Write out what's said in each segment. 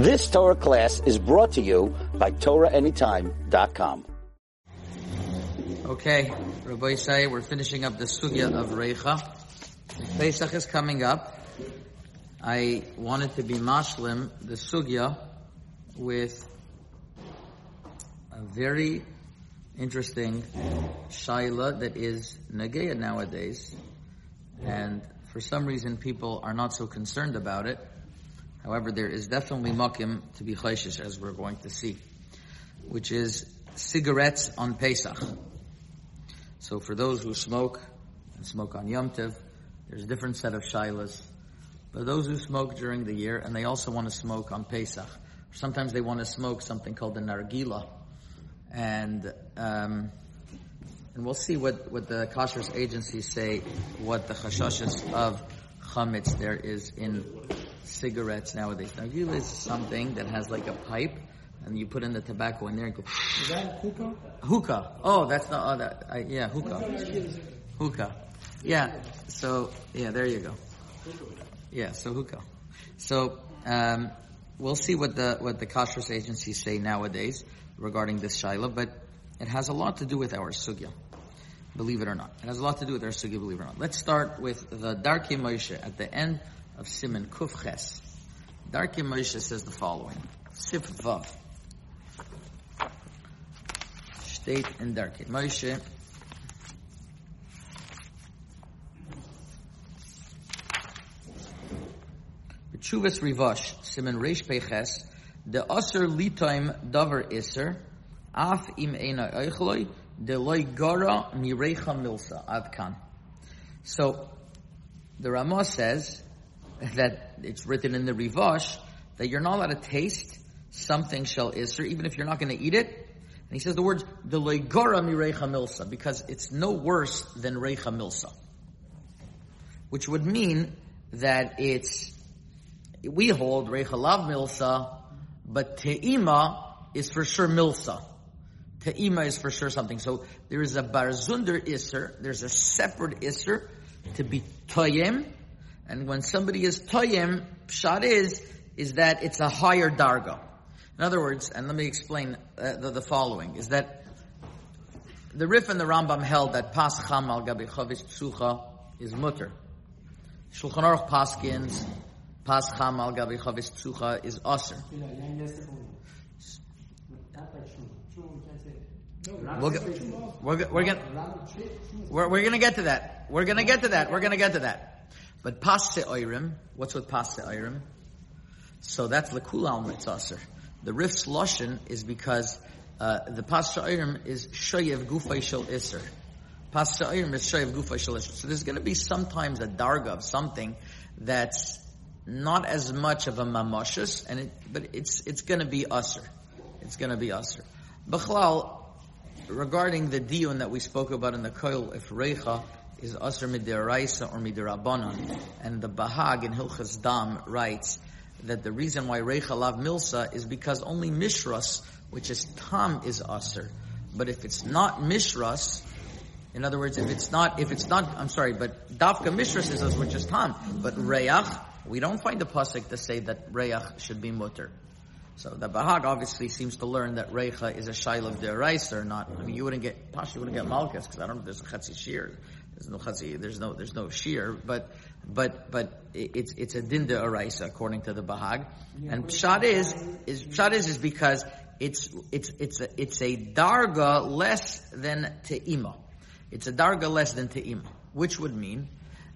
This Torah class is brought to you by TorahAnytime.com. Okay, Rabbi say we're finishing up the sugya of Reicha. Pesach is coming up. I wanted to be mashlim the sugya with a very interesting shaila that is nageya nowadays, and for some reason people are not so concerned about it. However, there is definitely makim to be chayshish, as we're going to see, which is cigarettes on Pesach. So for those who smoke and smoke on Yom Tiv, there's a different set of shilas. But those who smoke during the year, and they also want to smoke on Pesach, sometimes they want to smoke something called the nargila, and um, and we'll see what what the kashrus agencies say, what the chashashas of chametz there is in cigarettes nowadays. Nargila is something that has like a pipe, and you put in the tobacco in there and go. Is that hookah? Hookah. Oh, that's not. Oh, that. I, yeah, hookah. Hookah. Yeah. So yeah, there you go. Yeah. So hookah. So um, we'll see what the what the kashrus agencies say nowadays regarding this shaila, but it has a lot to do with our sugya. Believe it or not, it has a lot to do with our sugya. Believe it or not. Let's start with the Darkei Moshe at the end of Siman Kuf Ches. Darkei Moshe says the following: Sif Vav. Steht in Darkei Moshe. B'tshuvas Rivash, Siman Reish Peches, the Aser Litoim Davar Iser, Af Im Eina Eichloi, de Loi Gara Mirecha Milsa, Adkan. So, the Ramah says that it's written in the Rivash that you're not allowed to taste something shall Iser, even if you're not going to eat it. And he says the words, the Leigara Mirecha Milsa, because it's no worse than Reicha Milsa. Which would mean that it's, we hold Reicha Lav Milsa, but Te'ima is for sure Milsa. Te'ima is for sure something. So there is a Barzunder Isser, there's a separate Isser to be Toyem, and when somebody is Toyem, Pshat is, is that it's a higher Darga. In other words, and let me explain uh, the, the, following, is that the Rif and the Rambam held that Pas Cham al Gabi Chavis Tzucha is mutter. Shulchan Aruch Paskins, Pas Cham al Gabi Chavis Tzucha is. We'll get, we're, we're gonna we're, we're gonna get to that. We're gonna get to that. We're gonna get to that. But pas se'oirim, what's with pas se'oirim? So that's lekula mitzaser. The rif's lashon is because uh, the pas se'oirim is shoyev gufay shel iser. Pas se'oirim is shoyev gufay shel iser. So there's going to be sometimes a darga of something that's not as much of a mamashus, and it, but it's it's going to be usher. It's going to be usher. B'chlal, regarding the dion that we spoke about in the koil, if reicha is usher midiraisa or midirabanan, and the Bahag in Hilchas Dam writes that the reason why reicha lav milsa is because only mishras, which is tam, is usher. But if it's not mishras, in other words, if it's not, if it's not, I'm sorry, but dafka mishras is as which is tam, but reyach, we don't find a pasuk to say that reyach should be mutter. So the Bahag obviously seems to learn that Reicha is a Shail of Deraisa or not. I mean, you wouldn't get, Pash, you wouldn't get Malkas, because I don't know if there's a Chetzi Shir. There's no Chetzi, there's no, there's no Shir, but, but, but it's, it's a Dinda Araisa according to the Bahag. And Pshat is, is, Pshat is, is because it's, it's, it's a, it's a Darga less than Te'ima. It's a Darga less than Te'ima, which would mean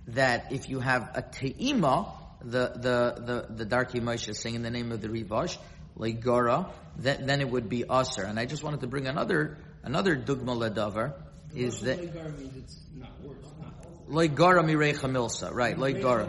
that if you have a Te'ima, the, the, the, the Darkei Moshe is saying in the name of the Rivash, like Gara, then, then it would be Aser. And I just wanted to bring another, another Dugma Ledavar, is that, like Gara Mirecha Milsa, right, like Gara.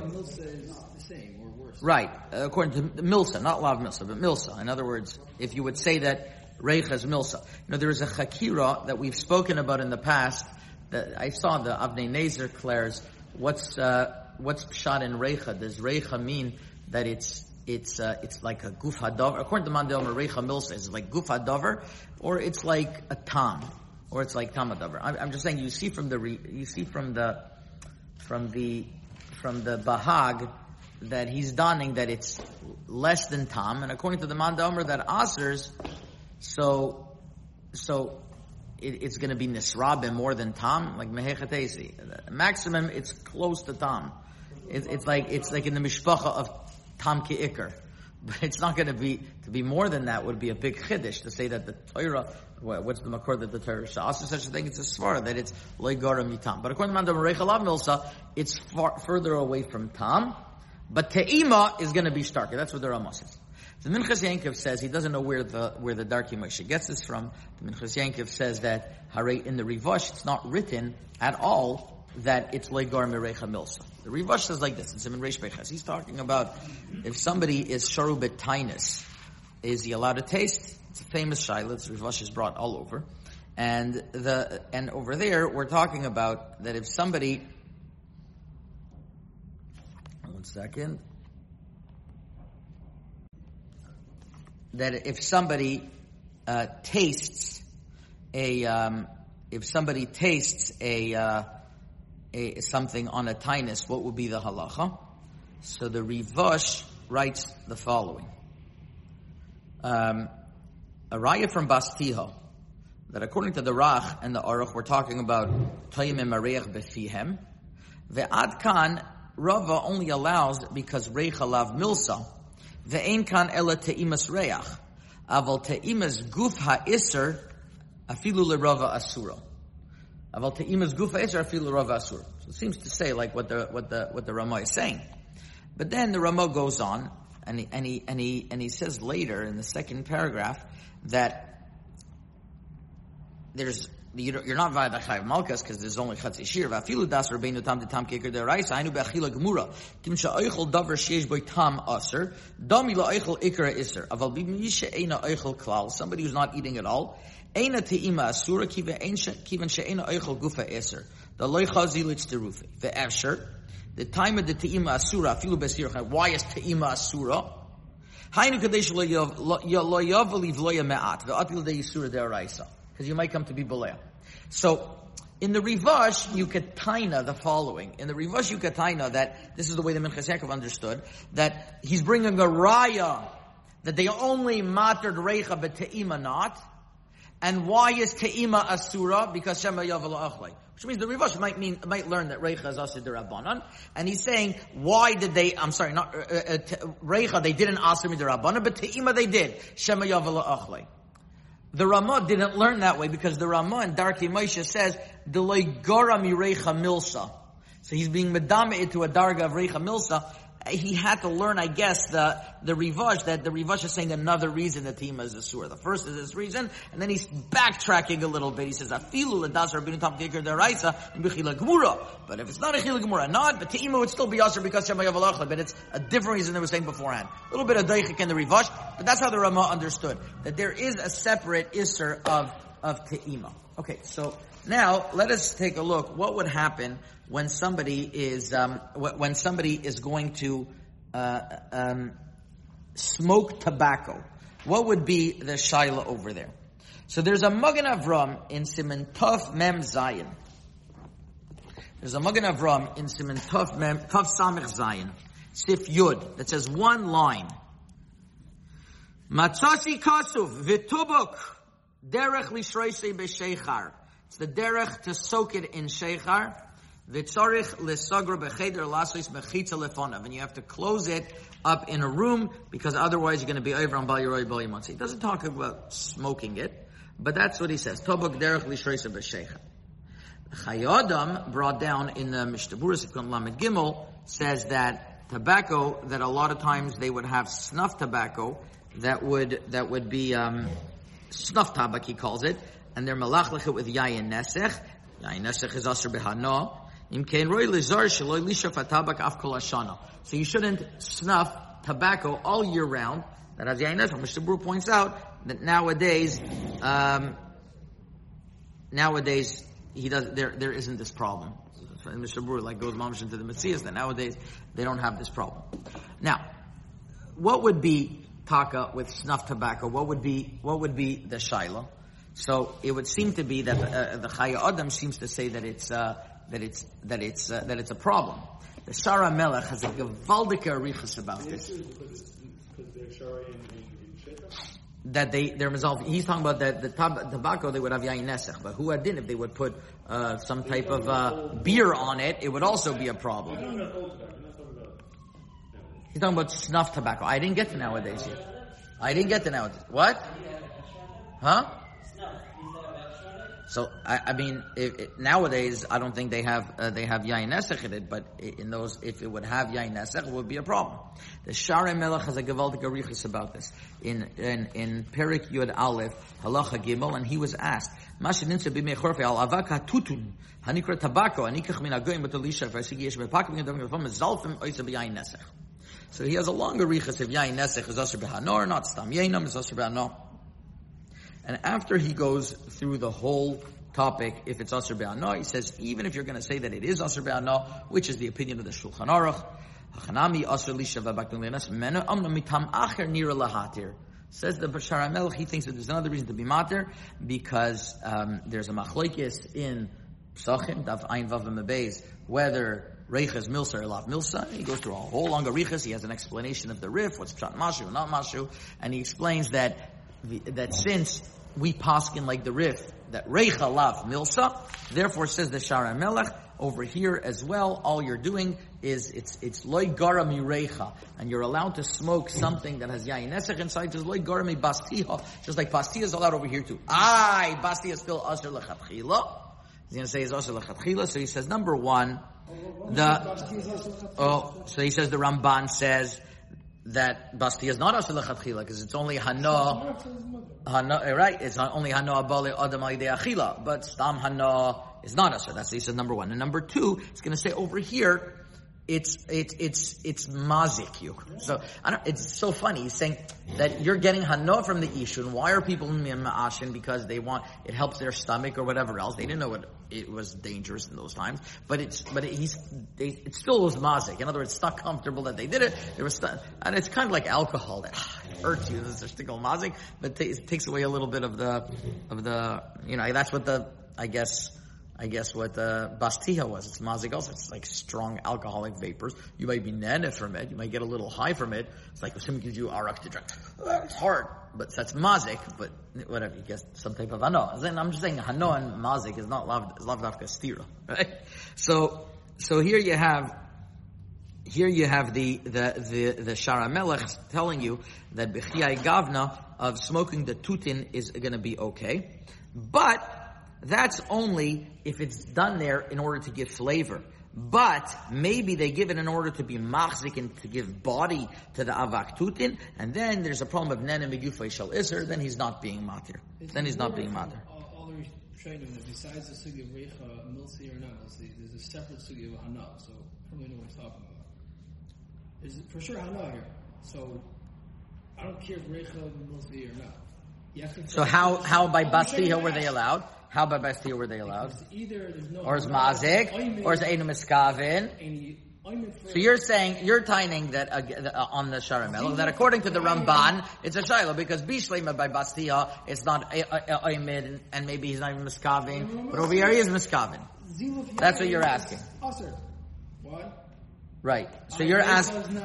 Right, according to Milsa, not Lav Milsa, but Milsa. In other words, if you would say that Reicha is Milsa. You know, there is a Chakira that we've spoken about in the past, that I saw the Avnei Nezer declares, what's, uh, what's Pshat in Reicha? Does Reicha mean that it's it's uh, it's like a guf hadavar. According to Mandel Marecha Milsa, it's like guf hadavar, or it's like a tam, or it's like tamadavar. I'm, I'm just saying you see from the you see from the from the from the Bahag that he's donning that it's less than tam, and according to the Mandamer that asers, so so it, it's going to be nisrabim more than tam, like mehechatesi. Maximum, it's close to tam. It, it's like it's like in the mishpacha of tam ki'ikr. But it's not going to be to be more than that. Would be a big chiddush to say that the Torah. What's the makor that the Torah shas such a thing? It's a svar that it's loigara mitam. But according to Mandam Reichalav Milsa, it's far further away from tam. But te'ima is going to be starker. That's what the Ramah says. The Minchas Yankov says he doesn't know where the where the Darkei Moshe gets this from. The Minchas Yankov says that Hare in the Rivash it's not written at all that it's legar merecha milsa. The Rivash says like this in Simon Reish. He's talking about if somebody is sharubet tainus, is he allowed to taste? It's a famous shaila. Rivash is brought all over, and the and over there we're talking about that if somebody. One second. that if somebody uh, tastes a um, if somebody tastes a, uh, a, something on a tinus, what would be the halacha? So the Rivash writes the following: um, a raya from Bastiho that according to the Rach and the Aruch, we're talking about Tayyim Mareich befihem. Adkan Rava only allows because Reichalav Milsa Ve'en kan ela te'imas reach. Aval te'imas guf ha'isr afilu lerava asura. Aval te'imas guf ha'isr afilu lerava asura. So it seems to say like what the, what the, what the Ramah is saying. But then the Ramah goes on, and he, and he, and he, and he says later in the second paragraph that there's you're not via the chayv malkas because there's only chatzi shir. Vafilu das rabbeinu tam de tam keker deraisa. Ainu be'achila gemura. Kim sha'oichel davar sheish boy tam aser. Dami la'oichel ikra iser. Aval b'misha eina oichel klal. Somebody who's not eating at all. Eina te'ima asura kivan she'eina oichel gufa iser. The loy chazi litz terufi. Ve'efsher. The time of the te'ima asura. Afilu besir. Why is te'ima asura? Hainu kadesh lo yavaliv lo yame'at. Ve'atil de yisura deraisa because you might come to be Balea. So, in the Rivash, you could taina the following. In the Rivash, you could taina that, this is the way the Minchas Yaakov understood, that he's bringing a raya, that they only mattered Reicha but Te'ima not. And why is Te'ima Asura? Because Shema Yavala Achlai. Which means the Rivash might mean, might learn that Reicha is Asir Rabbanan. And he's saying, why did they, I'm sorry, not, uh, uh, Reicha, they didn't Asir Rabbanan, but Te'ima they did. Shema Yavala Achlai. The Ramah didn't learn that way because the Ramah in Darkei Moshe says, Delay Gora Mirecha Milsa. So he's being medame to a darga of Recha Milsa. He had to learn, I guess, the, the Rivash, that the Rivash is saying another reason that Tima is a sur. The first is this reason, and then he's backtracking a little bit. He says, Afilu rabinu tam deraisa, b'chila gemura. But if it's not a chila gemura, not, but Tima would still be usher because Shema Yavalachla, but it's a different reason they were saying beforehand. A little bit of daichik in the Rivash, but that's how the Ramah understood. That there is a separate isser of, of Te'ima. Okay, so now let us take a look. What would happen when somebody is um, when somebody is going to uh, um, smoke tobacco? What would be the shaila over there? So there's a Magen Avram in Simon Tov Mem Zion. There's a Magen Avram in Simon Tov Mem Tov Samich Zion Sif Yud that says one line. Matzasi Kasuv Vitubuk Derech Lishreisei B'Sheichar. It's the derech to soak it in sheichar. V'tzorich l'sagra b'cheder lasois mechitza lefonav. And you have to close it up in a room because otherwise you're going to be over on Bal Yeroi Bal He doesn't talk about smoking it, but that's what he says. Tobak derech l'shreisa b'sheichar. Chayodam brought down in the Mishtaburis of Lamed Gimel says that tobacco that a lot of times they would have snuff tobacco that would that would be um, snuff tabak he calls it and they're malachlich with yayin nesech. Yayin nesech is aser behano. So you shouldn't snuff tobacco all year round. That yayin nesech. Mishnah Berurah points out that nowadays, um, nowadays he does there there isn't this problem. Berurah like goes mamish into the Messias that nowadays they don't have this problem. Now, what would be taka with snuff tobacco? What would be what would be the shaila? So it would seem to be that uh, the Chaya Adam seems to say that it's uh, that it's that it's uh, that it's a problem. The Shara Melech has a gewaldige arichas about this. That they they're resolved. He's talking about that the tab, tobacco they would have yain nesech, but who didn't? If they would put uh, some type of uh, beer on it, it would also be a problem. He's talking about snuff tobacco. I didn't get to nowadays yet. I didn't get to nowadays. What? Huh? So I, I mean, if, if, nowadays I don't think they have uh, they have yain nesech in it, but in those, if it would have yain nesech, it would be a problem. The Shara Melech has a gewaltig arichas about this in in in Perik Yud Aleph Halacha Gimel, and he was asked, "Mashininsa b'mechorfe al avak hatutun hanikra tabako anikach min agoyim b'talisha v'asigi yesh b'pakim yadam yadam zalfim oisa b'yain nesech." So he has a longer arichas if yain nesech is asher b'hanor, not stam yainam is asher b'hanor. And after he goes through the whole topic, if it's Asr Be'anah, he says, even if you're going to say that it is Asr Be'anah, which is the opinion of the Shulchan Aruch, Hachanami Asr Lisha V'Bakdun Mena Amna Mitam Acher Nira Lahatir. Says the Bashar Melech, he thinks that there's another reason to be matir, because um, there's a machlokes in Psachim, Daf Ein Vav Mebez, whether Reichas Milsa or Lav Milsa. He goes through a whole longer Reichas. He has an explanation of the Rif, what's Pshat Mashu, not Mashu, and he explains that that since we paskin like the Rif, that Reicha Lav Milsa, therefore says the Shara Melech, over here as well, all you're doing is it's it's loy gara mirecha, and you're allowed to smoke something that has yain nesach inside. Just loy gara mi bastiha, just like bastiha is allowed over here too. Aye, bastiha is still asher lechatchila. He's going to say it's asher lechatchila. So he says number one, the oh, so he says the Ramban says that Basti is not Asher Lechatchila because it's only Hana, Hana, eh, right? It's not only Hana Abale Adam Achila, but Stam Hana is not Asher. That's he number one. And number two, it's going to say over here, it's it's it's it's mazik you. So it's so funny. He's saying that you're getting hana from the ishun. Why are people in ma'ashin? Because they want it helps their stomach or whatever else. They didn't know it, it was dangerous in those times, but it's but it, he's they, it still was mazik. In other words, it's not comfortable that they did it. It was and it's kind of like alcohol that ah, hurts you. This is stickle mazik, but it takes away a little bit of the of the you know that's what the I guess I guess what uh, Bastiha was. It's mazik also. It's like strong alcoholic vapors. You might be nana from it. You might get a little high from it. It's like if someone gives you arak to drink. It's hard, but that's mazik. But whatever, you guess some type of hano. I'm just saying hano and mazik is not lav, is dafka stira, right? So, so here you have, here you have the, the, the, the Shara Melech telling you that b'chiyai gavna of smoking the tutin is going to be okay. But, that's only if it's done there in order to give flavor. But maybe they give it in order to be machzik and to give body to the avak tutin, and then there's a problem of nene megufay shal iser, then he's not being matir. Then he's not being matir. All the training that besides the sugi of recha, milsi or not milsi, there's a separate sugi of hana, so I don't know what he's talking about. There's for sure hana here, so I don't care if recha, milsi or not. So how, how by Bastiha were they allowed? How by Bastia were they allowed? Either no or is Mazik, or is Einu Miskavin. So you're saying, you're tining that uh, uh, on the Sharamel, that according to the Ramban, it's a Shiloh, because Bishlema by Bastia, it's not Oimid, and maybe he's not even Miskavin, but over here he is Miskavin. That's what you're asking. What? Right. So you're asking.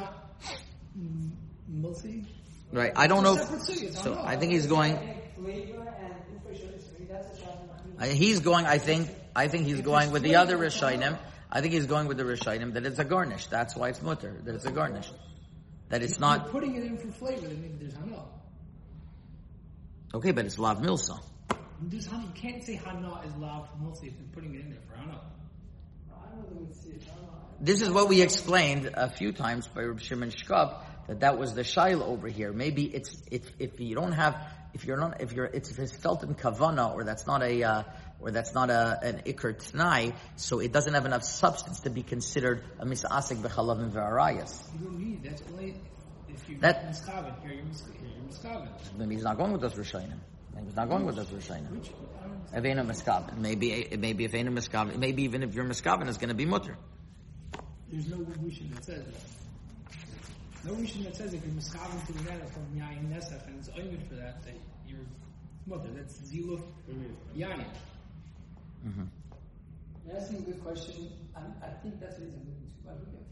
Right. I don't know. So I think he's going. Uh, he's going, I think, I think he's going with the other Rishonim. I think he's going with the Rishonim that it's a garnish. That's why it's mutter. That it's a garnish. That it's not. You're putting it in for flavor. That maybe there's hana. Okay, but it's lav milsa. There's hana. You can't say hana is lav milsa if you're putting it in there for hana. This is what we explained a few times by Rabbi Shimon Shkop that that was the shaila over here. Maybe it's if if you don't have if you're not, if you're, it's, if it's felt in kavana, or that's not a, uh, or that's not a, an ikr tnai, so it doesn't have enough substance to be considered a misasik b'chalav and v'arayas. You don't need, that's only if you're that, miskaven, here you're miskaven. Maybe he's not going with those Rishonim. Maybe he's not going with those Rishonim. Avena miskaven. Maybe, it maybe if Avena miskaven, maybe even if you're miskaven, it's going to be mutter. There's no Rishon that says that. No Rishon that says if you're miskaven to the matter from Yain Nesach and it's oimid for that, that you're mother. That's Ziluf Yain. Mm-hmm. You're asking a good question. I, I think that's what he's alluding to. Have a moment,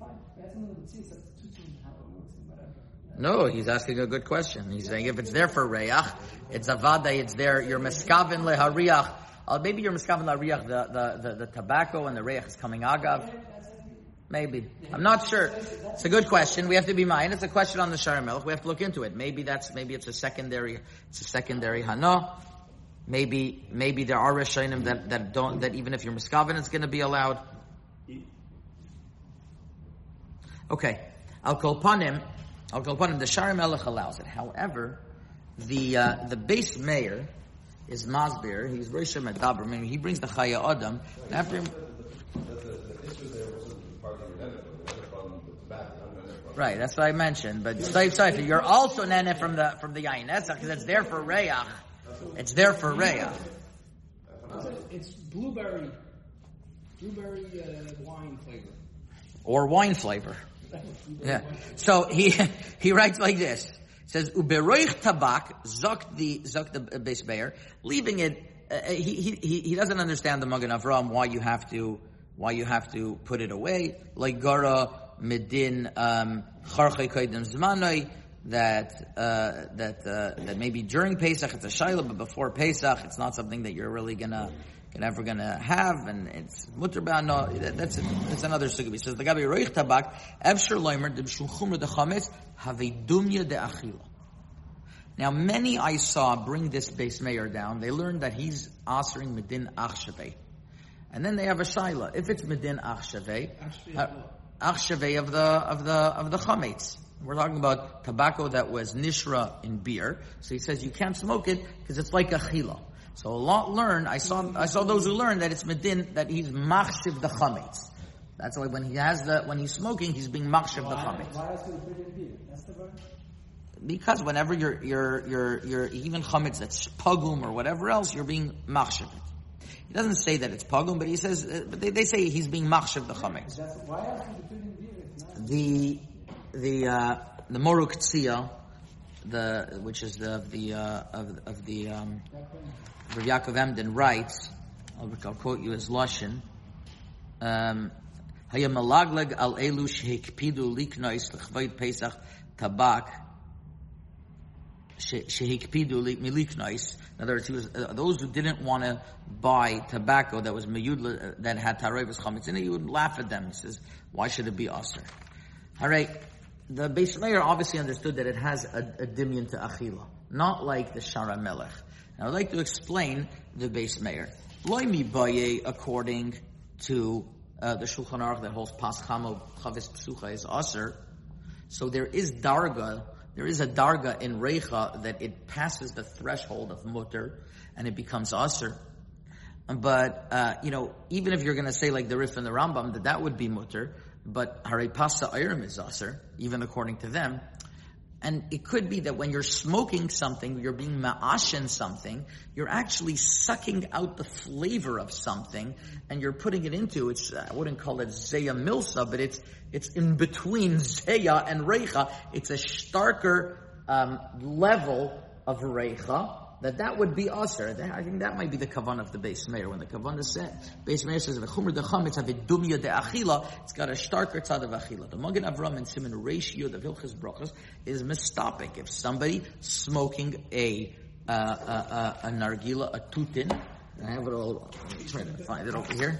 maybe. No, he's asking a good question. He's saying if it's there for reyach, it's avada, it's there, you're miskavin lehariach. Uh, maybe you're miskavin lehariach, the, the, the, the tobacco and the reyach is coming agav. Maybe. I'm not sure. It's a good question. We have to be mind. It's a question on the Shara. We have to look into it. Maybe that's, maybe it's a secondary, it's a secondary hana. Maybe, maybe there are Rishonim that, that don't, that even if you're miskavin, it's going to be allowed. Okay. Al kolpanim, al kolpanim, the Shara allows it. However, the, uh, the Beis Meir is Masbir. He's Rishon mean, he brings the Chaya Adam. After him, Right, that's what I mentioned. But Saif Saif, you're also nene from the from the Yain because it's there for Reyach. It's there for Reyach. It's blueberry, blueberry uh, wine flavor. Or wine flavor. Yeah. So he he writes like this. He says uberoich tabak zok the zok the Beis Meir, leaving it. Uh, he, he he doesn't understand the Magen Avram why you have to why you have to put it away like gara medin um, charchei koydem zmanoi that uh, that uh, that maybe during Pesach it's a shaila, but before Pesach it's not something that you're really gonna you're never gonna have, and it's mutter no. That, that's that's another sugi. He says the gabi roich tabak evsher loimer de b'shul de chametz have dumya de achila. Now many I saw bring this Beis Meir down. They learned that he's answering medin achshavei, and then they have a shaila. If it's medin achshavei, of the of the of the chametz. We're talking about tobacco that was nishra in beer. So he says you can't smoke it because it's like a chila. So a lot learn. I saw I saw those who learn that it's medin that he's machshiv the chametz. That's why when he has the when he's smoking, he's being machshiv the chametz. Why else would put in beer? That's the word. Because whenever you're you're you're you're even chametz that's pagum or whatever else, you're being machshiv it. He doesn't say that it's pagum, but he says uh, but they, they say he's being machshiv the chametz. That's why else would you put it in beer? If not? the the uh, the Mor U'Ketziah, the which is the the uh, of of the um, Rav Yaakov Emden writes. I'll, I'll quote you as lashon. Um, Haya malagleg al elu shehikpidu liknois lechvayit Pesach tabak shehikpidu miliknois. In other words, he was, uh, those who didn't want to buy tobacco that was meyud uh, that had taroivas chametz in it, he would laugh at them. He says, "Why should it be aser?" All right. The Beis Meir obviously understood that it has a, a dimyan to achila, not like the Shara Melech. Now I'd like to explain the Beis Meir. Loimi baye, according to uh, the Shulchan Aruch that holds Paschamo Chavis Psucha is aser. So there is darga, there is a darga in Reicha that it passes the threshold of mutter and it becomes aser. But, uh, you know, even if you're going to say like the Rif and the Rambam, that that would be mutter, but Hare Pasa Irim is aser, even according to them. And it could be that when you're smoking something, you're being ma'ashin something, you're actually sucking out the flavor of something and you're putting it into, it's, I wouldn't call it Zeya Milsa, but it's, it's in between Zeya and Reicha. It's a starker, um, level of Reicha that that would be. That- I think that might be the kavan of the Beis Meir. When the kavan is said, Beis Meir says, "V'chumr dechametz have a dumya de achila." It's got a starker tzad of achila. The Magen Avram and Simon ratio of Hilchas Brachas is mistopic. If somebody smoking a uh, a, a, a nargila, a tutin, I have it all. Let me try to find it over here.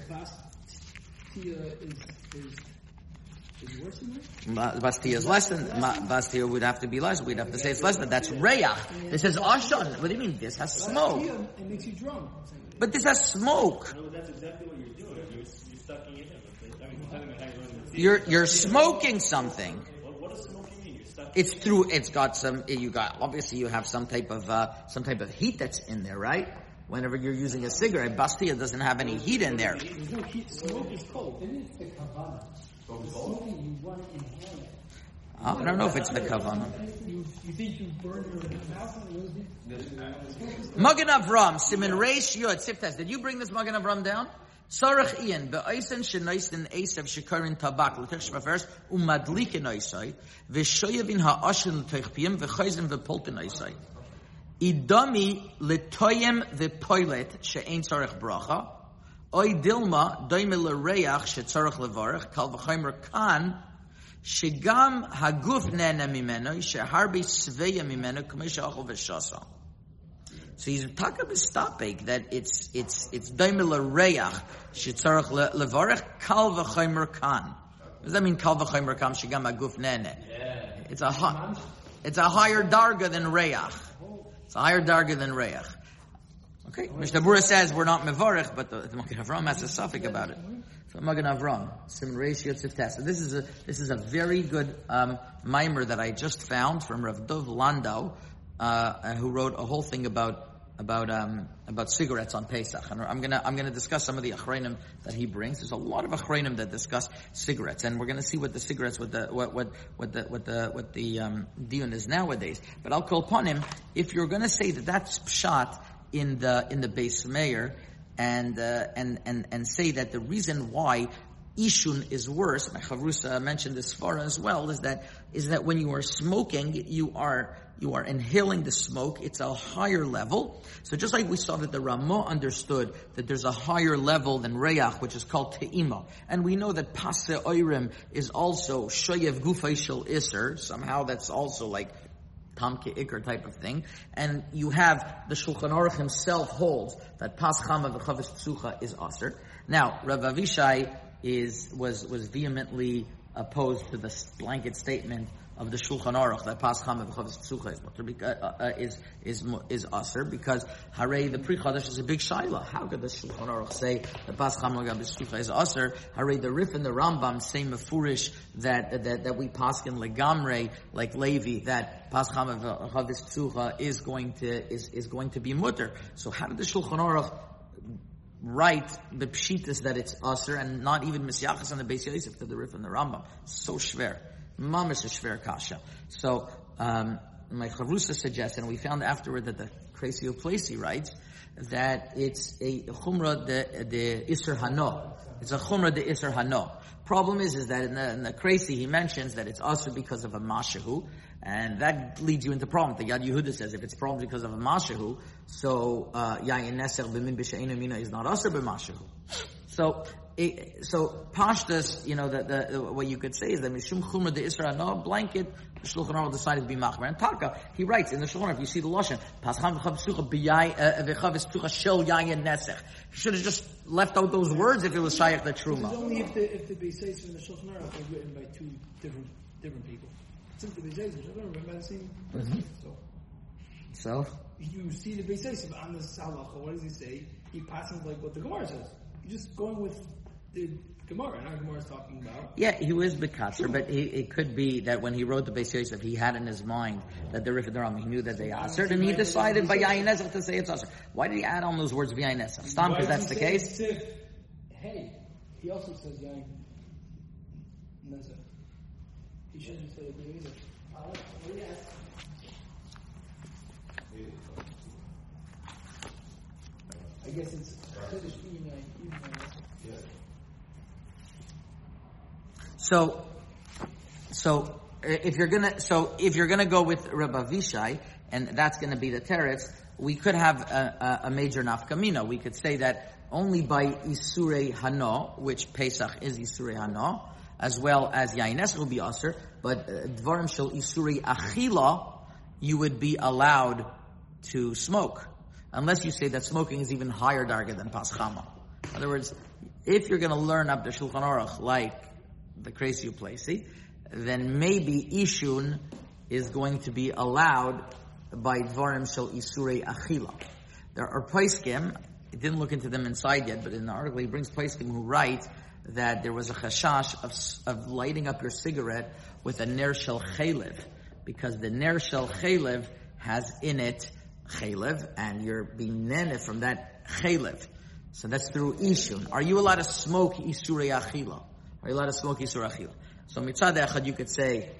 Bastia is, is, is worse than that? Ma- Bastia is less than Ma- Bastia would have to be less. We'd have to say it's less than that's reyach. This is ashon. What do you mean? This has smoke. It makes you drunk. But this has smoke. No, but that's exactly what you're doing. You're, you're sucking it in. I mean, you're talking about how you're You're you're smoking something. What, what does smoking mean? You're sucking It's through. It's got some. You got obviously you have some type of uh, some type of heat that's in there, right? Whenever you're using a cigarette, Bastia doesn't have any heat in there. There's no heat. Smoke is cold. I don't know if it's the kavana. You? Magen Avram, Simon Reish Yod Siftas. Did you bring this Magen Avram down? Sarach Ian, be'oisen shenoisen esav shikarin tabak, l'tech shmafers, umadlikin oisai, v'shoyavin ha'ashin l'tech piyim, v'chayzim v'poltin oisai. Idami l'toyem v'poilet she'ein sarach bracha, Oy dilma doime l'reach shetzarech levarech kal v'chaymer kan shegam haguf nena mimeno sheharbe sveya mimeno k'mei she'achol v'shasa. So he's talking about stopik that it's it's it's doime l'reach shetzarech le- levarech kal v'chaymer kan. Does that mean? Kal v'chaymer kan shegam haguf nena. It's a it's a higher darga than reach. It's a higher darga than reach. Okay, Mishnah Berurah says we're not mevarich, but the, the Magen Avram has a suffix about it. From Magen Avram, Sim Reish Yotzev Test. So this is a this is a very good um, mimer that I just found from Rav Dov Landau, uh, who wrote a whole thing about about um, about cigarettes on Pesach. And I'm gonna I'm gonna discuss some of the achreinim that he brings. There's a lot of achreinim that discuss cigarettes, and we're gonna see what the cigarettes, what the what what what the what the what the um, dion is nowadays. But I'll call upon him if you're gonna say that that's pshat in the in the Beis Meir and uh, and and and say that the reason why Ishun is worse, Chavrusa mentioned this far as well, is that is that when you are smoking, you are you are inhaling the smoke. It's a higher level. So just like we saw that the Ramah understood that there's a higher level than Reyach, which is called Te'ima. And we know that Pase Oirim is also Shoyev Gufay Shel Isser. Somehow that's also like Tamke Iker type of thing. And you have the Shulchan Aruch himself holds that Pas Chama v'Chavis Psucha is Aser. Now, Rav Avishai is, was, was vehemently opposed to the blanket statement of the Shulchan Aruch that Pas Chama v'Chavis Psucha is mutter, uh, uh, is, is, is because Hare, the Pri Chadash is a big shaila. How could the Shulchan Aruch say that Pas Chama v'Chavis Psucha is Aser? Hare, the Rif and the Rambam say mefurish that, that, that we paskin legamre, like Levi, that Pas Chama v'Chavis Psucha is going to, is, is going to be mutter. So how did the Shulchan Aruch write the pshitas that it's aser and not even misyachas on the Beis Yosef to the Rif and the Rambam. So schwer. Mamish is schwer kasha. So, um, my Chavrusa suggests, and we found afterward that the Kreisi Pleisi writes, that it's a chumrah the the iser hano. It's a chumrah the iser hano. Problem is, is that in the, in the he mentions that it's also because of a mashahu, and that leads you into problem. The Yad Yehuda says if it's problem because of a mashahu, so uh, yayin neser b'min b'she'enu mina is not also b'mashahu. So, it, so pashtas, you know, the, the, what you could say is that mishum chumra de isra no blanket. The Shulchan Aruch decided to be machmer. And Taka, he writes in the Shulchan Aruch, you see the lashon, pascham v'chav psucha b'yai uh, v'chav psucha shel yayin nesech. He should have just left out those words if it was shayach the It's only if the if the Beis Yosef and the Shulchan Aruch are written by two different different people. Since the Beis Yosef, I don't remember the same person. So So, you see the Beis Yosef on the halacha. What does he say? He passes like what the Gemara says. You're just going with the Gemara. Now Gemara is talking about. yeah, he was Bekatzer, but he, it could be that when he wrote the Beis Yosef, he had in his mind that the Rif and the Ram, he knew that they aser, and he decided by Yayin Nezach to say it's aser. Why did he add on those words Yayin Nezach? Stam, because that's the case. Hey, he also says Yain Nezek. He shouldn't say it either. I guess it's Yain. So, so if you're gonna, so if you're gonna go with Rabbi Vishai, and that's gonna be the teretz, we could have a, a, a major nafkamina. We could say that only by Isurei Hano, which Pesach is Isurei Hano, as well as Yaines will be Aser, but uh, Dvarim Shel Isurei Achila, you would be allowed to smoke. Unless you say that smoking is even higher darga than Paschama. In other words, if you're going to learn up the Shulchan Aruch like the Kreisi Pleisi, then maybe Ishun is going to be allowed by Dvarim Shel Isurei Achila. There are Paiskim, I didn't look into them inside yet, but in the article he brings Paiskim who write that there was a chashash of, of lighting up your cigarette with a ner shel chalev, because the ner shel chalev has in it chalev, and you're being nene from that chalev. So that's through ishun. Are you allowed to smoke isurei achila? Are you allowed to smoke isurei achila? So mitzad echad you could say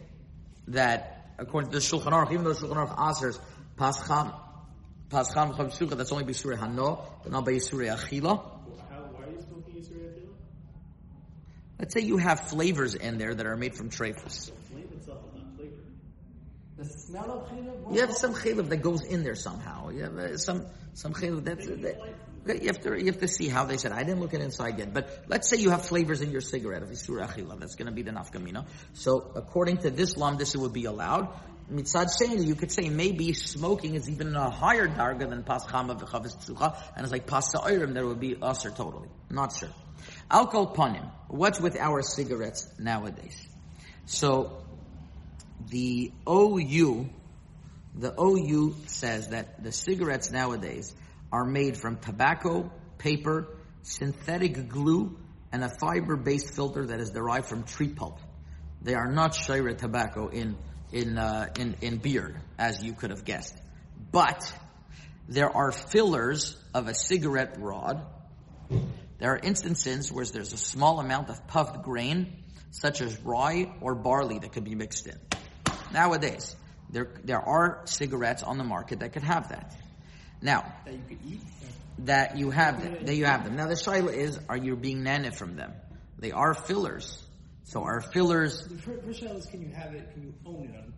that according to the Shulchan Aruch, even though the Shulchan Aruch answers pascham, pascham sukkah, that's only by Yisurei hano, but not by Yisurei achila. How, why are you smoking Yisrael Tefillah? Let's say you have flavors in there that are made from trephus. Flame itself is not flavored. The smell of chinuv. You have some chaylev that goes in there somehow. You have uh, some some chaylev that's that, you have to you have to see how they said. I didn't look at inside yet, but let's say you have flavors in your cigarette of isur achila. That's going to be the nafkamina. So according to this lam, this would be allowed. Mitzad Sheni, you could say maybe smoking is even a higher darga than pas chama v'chavis psucha, and it's like pas sa'irim that would be usher totally. Not sure. Alcohol panim. What's with our cigarettes nowadays? So the OU, the OU says that the cigarettes nowadays are made from tobacco, paper, synthetic glue, and a fiber-based filter that is derived from tree pulp. They are not shayra tobacco in in uh, in in beer, as you could have guessed, but there are fillers of a cigarette rod. There are instances where there's a small amount of puffed grain, such as rye or barley, that could be mixed in. Nowadays, there there are cigarettes on the market that could have that. Now, That you could eat. that you have them, that you have them. Now the shaila is, are you being nanny from them? They are fillers. So are fillers, The first shell is can you have it, can you own it on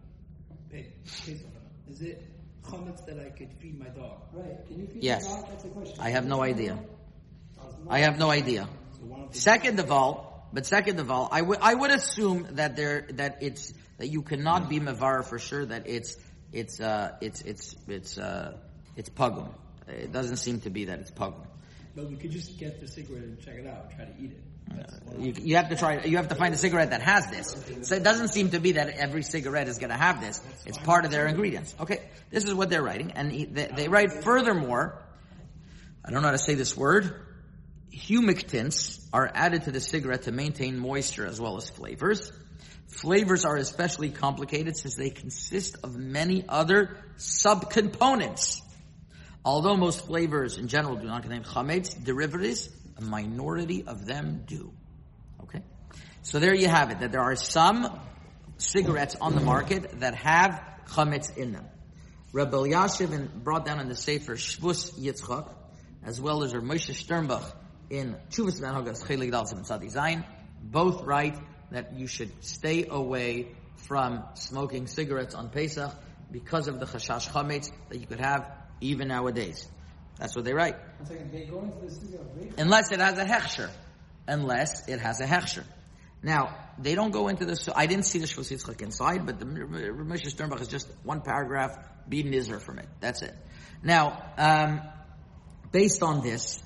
pay, pay something on it? Is it chametz that I could feed my dog? Right. Can you feed Yes. the dog? That's the question. I have no idea. I have no idea. So of Second of all, but second of all, I would I would assume that there that it's that you cannot be mavar for sure that it's it's uh it's it's it's uh it's pugum. It doesn't seem to be that it's pugum. But we could just get the cigarette and check it out, try to eat it. You, you have to try. You have to find a cigarette that has this. So it doesn't seem to be that every cigarette is going to have this. It's part of their ingredients. Okay, this is what they're writing, and they, they write furthermore. I don't know how to say this word. Humectants are added to the cigarette to maintain moisture as well as flavors. Flavors are especially complicated since they consist of many other subcomponents. Although most flavors in general do not contain chametz derivatives, a minority of them do. Okay? So there you have it, that there are some cigarettes on the market that have chametz in them. Reb Elyashiv brought down in the Sefer Shvus Yitzchak, as well as Rav Moshe Sternbuch in Teshuvos V'Hanhagos Chelik Dal Zayin, both write that you should stay away from smoking cigarettes on Pesach because of the chashash chametz that you could have even nowadays. That's what they write. Second. They the studio of Rachel. Unless it has a hechsher. Unless it has a hechsher. Now, they don't go into this, I didn't see the Shvus Yitzchak inside, but the Ramesh Sternbuch is just one paragraph, be nizar from it. That's it. Now, um, based on this,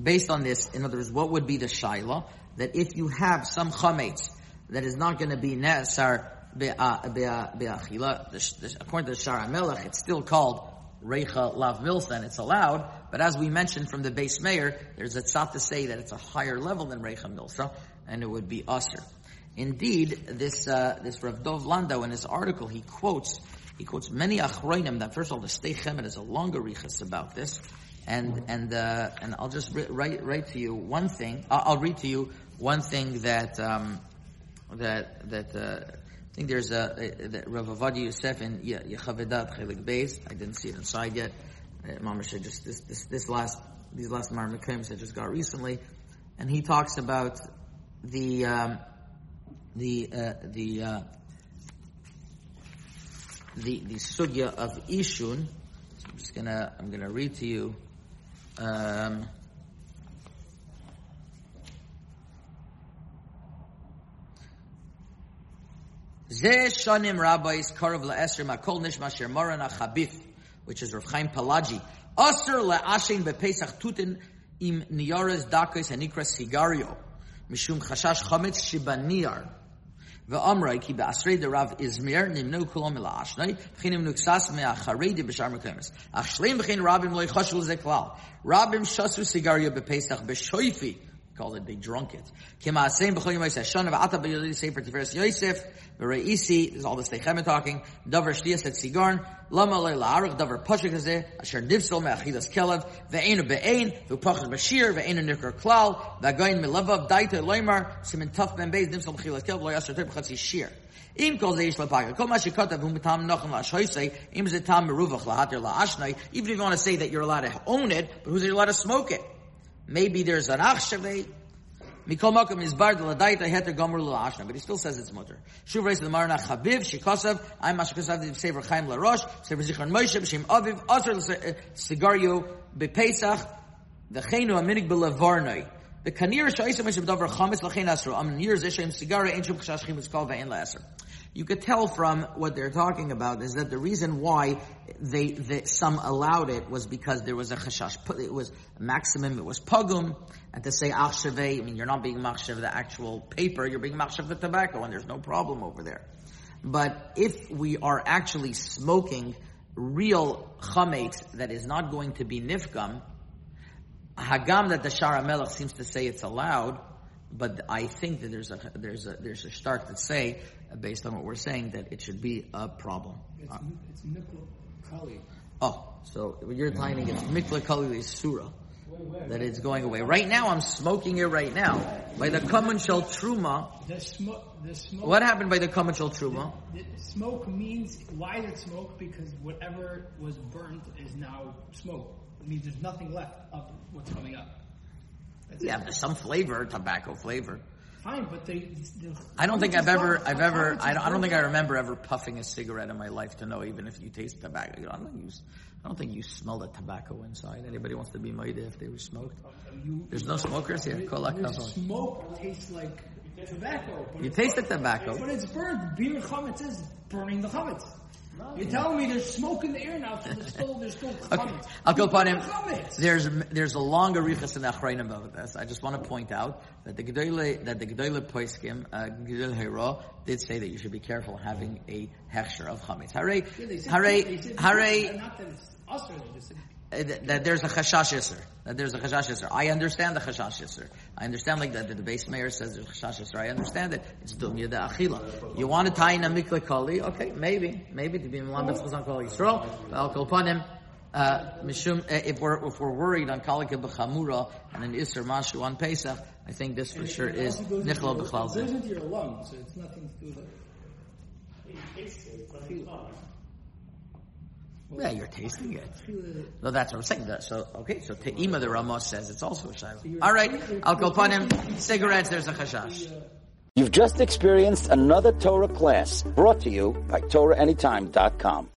based on this, in other words, what would be the shaila? That if you have some chametz that is not going to be ne'asar be'achila, the- the- according to the Shara Melech, it's still called Reicha Lav Milsa and it's allowed, but as we mentioned from the Beis Meir, there's a tzat to say that it's a higher level than Reicha Milsa, and it would be usher. Indeed, this, uh, this Rav Dov Landau in his article, he quotes, he quotes many achroinim that first of all, the Sdei Chemed is a longer riches about this, and, and, uh, and I'll just ri- write, write to you one thing, I'll, I'll read to you one thing that, um, that that uh, I think there's a, a that Rav Ovadia Yosef in Ye- Yechaveh Da'at Chelik Beis. I didn't see it inside yet. Uh, Mama Sheh just this this this last these last Marmakim I just got recently, and he talks about the um, the uh, the uh, the the sugya of Ishun. So I'm just gonna I'm gonna read to you. Um, Ze shanim rabbis karav la'esr makol nishma sher chabif, which is Rav Chaim Palaji. Aser la'ashin bepesach tutin im niyares dakes hanikra sigario. Mishum chashash chametz shibaniar. Ve'amrei ki be'asrei derav Izmir nimnu kulom ila ashnoi b'chinim nuksas me'acharei b'shar mekemes. Ach shleim b'chin rabim lo'i choshu l'ze klal. Rabim shasu sigario bepesach b'shoifi called it the drunkard. Kimasim b'chol yom yosef shon v'ata b'yodin sefer tiferes yosef v'reisi. This is all the Sdei Chemed talking. Davar shtiyas et sigarn lama loy la'aruch davar pashuk hazeh asher nivsol me'achidas kelev ve'enu be'en v'upachas b'shir ve'enu nikar klal v'agoyin mi'levav daita loymar simen tuf ben beiz nivsol me'achidas kelev lo yasher tib chatsi shir. אם כל זה יש לפגע, כל מה שכתב הוא מטעם נוחם להשהויסי, אם זה טעם מרווח להתר even if you want to say that you're allowed to own it, but who's allowed to smoke it? Maybe there's an achshave, Mikol Makom is bar de ladaita heter gomer l'ashna, but he still says it's mutter. Shuv reis the marna chabiv shikosav I'm mashkosav the sever chaim larosh sever zichron Moshe b'shem aviv aser eh, sigario bepesach the chenu aminik belevarnoi. The kanir shayisem is b'davar chametz lachein asro am nir zeshem sigara ein shum chashash chimus kol ve'en la'aser. You could tell from what they're talking about is that the reason why they, they some allowed it was because there was a chashash. It was maximum. It was pogum, and to say achshave, I mean, you're not being machshav the actual paper. You're being machshav the tobacco, and there's no problem over there. But if we are actually smoking real chametz that is not going to be nifgam, hagam that the Shara Melech seems to say it's allowed, but I think that there's a there's a there's a start to say uh, based on what we're saying that it should be a problem. It's, it's Mikla Kali. Oh, so you're finding it's mikla kali surah that it's going away. Right now, I'm smoking it right now by the common shel truma. The smoke, the smoke. What happened by the common shel truma? The smoke means why is it smoke? Because whatever was burnt is now smoke. It means there's nothing left of what's coming up. That's Yeah, there's some flavor, tobacco flavor. Fine, but they. The I don't think I've ever, burnt. I've ever, I don't, I don't think I remember ever puffing a cigarette in my life to know even if you taste tobacco. You know, I don't think you, I don't think you smell the tobacco inside. Anybody wants to be made if they were smoked? Oh, you- There's no smokers here. Kolak Your smoke tastes like tobacco. But You taste the tobacco. But it's burnt. Biur chametz is burning the chametz. You're telling me there's smoke in the air now, so there's still there's still Okay. I'll go upon him. There's there's a long arichas in the Acharonim about this. I just want to point out that the Gedolei that the Gedolei Poiskim uh, Gedolei did say that you should be careful having a hechsher of chametz. Hare, Yeah, hare, hare. Not that it's us or they just said that that there's a chashash yisr. That there's a chashash yisr. I understand the chashash yisr. I understand like that the Beis Meir says there's a chashash yisr. I understand it. It's dumya de achila. You want to tie in a mikla kali? Okay, maybe, maybe to be milam b'chazan kol yisrael. I'll call upon him. Uh, mishum, uh, if we're if we're worried on kalika b'chamura and an isr mashu on Pesach, I think this for sure it is also goes nichla your- b'chlal It goes into your lungs, so it's nothing to do with it. You taste it, but it's not. Yeah, you're tasting it. No, that's what I'm saying. So, okay, so Te'ima the Ramos says it's also a shayla. All right, I'll go upon him. Cigarettes, there's a chashash. You've just experienced another Torah class brought to you by TorahAnytime.com.